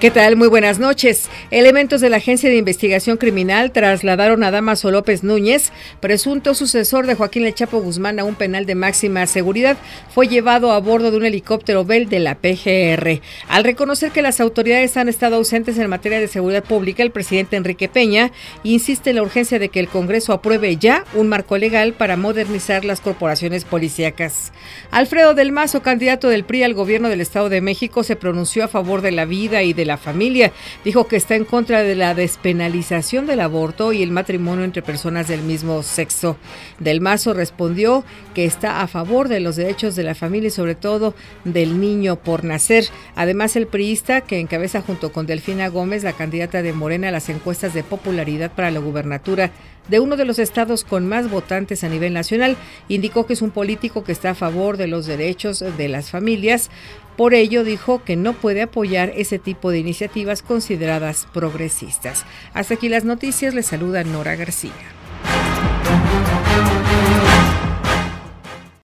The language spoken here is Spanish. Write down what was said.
¿Qué tal? Muy buenas noches. Elementos de la Agencia de Investigación Criminal trasladaron a Damaso López Núñez, presunto sucesor de Joaquín El Chapo Guzmán, a un penal de máxima seguridad. Fue llevado a bordo de un helicóptero Bell de la PGR. Al reconocer que las autoridades han estado ausentes en materia de seguridad pública, el presidente Enrique Peña insiste en la urgencia de que el Congreso apruebe ya un marco legal para modernizar las corporaciones policíacas. Alfredo del Mazo, candidato del PRI al gobierno del Estado de México, se pronunció a favor de la vida y de la familia. Dijo que está en contra de la despenalización del aborto y el matrimonio entre personas del mismo sexo. Del Mazo respondió que está a favor de los derechos de la familia y sobre todo del niño por nacer. Además, el priista que encabeza junto con Delfina Gómez, la candidata de Morena a las encuestas de popularidad para la gubernatura de uno de los estados con más votantes a nivel nacional, indicó que es un político que está a favor de los derechos de las familias, por ello dijo que no puede apoyar ese tipo de iniciativas consideradas progresistas. Hasta aquí las noticias, le saluda Nora García.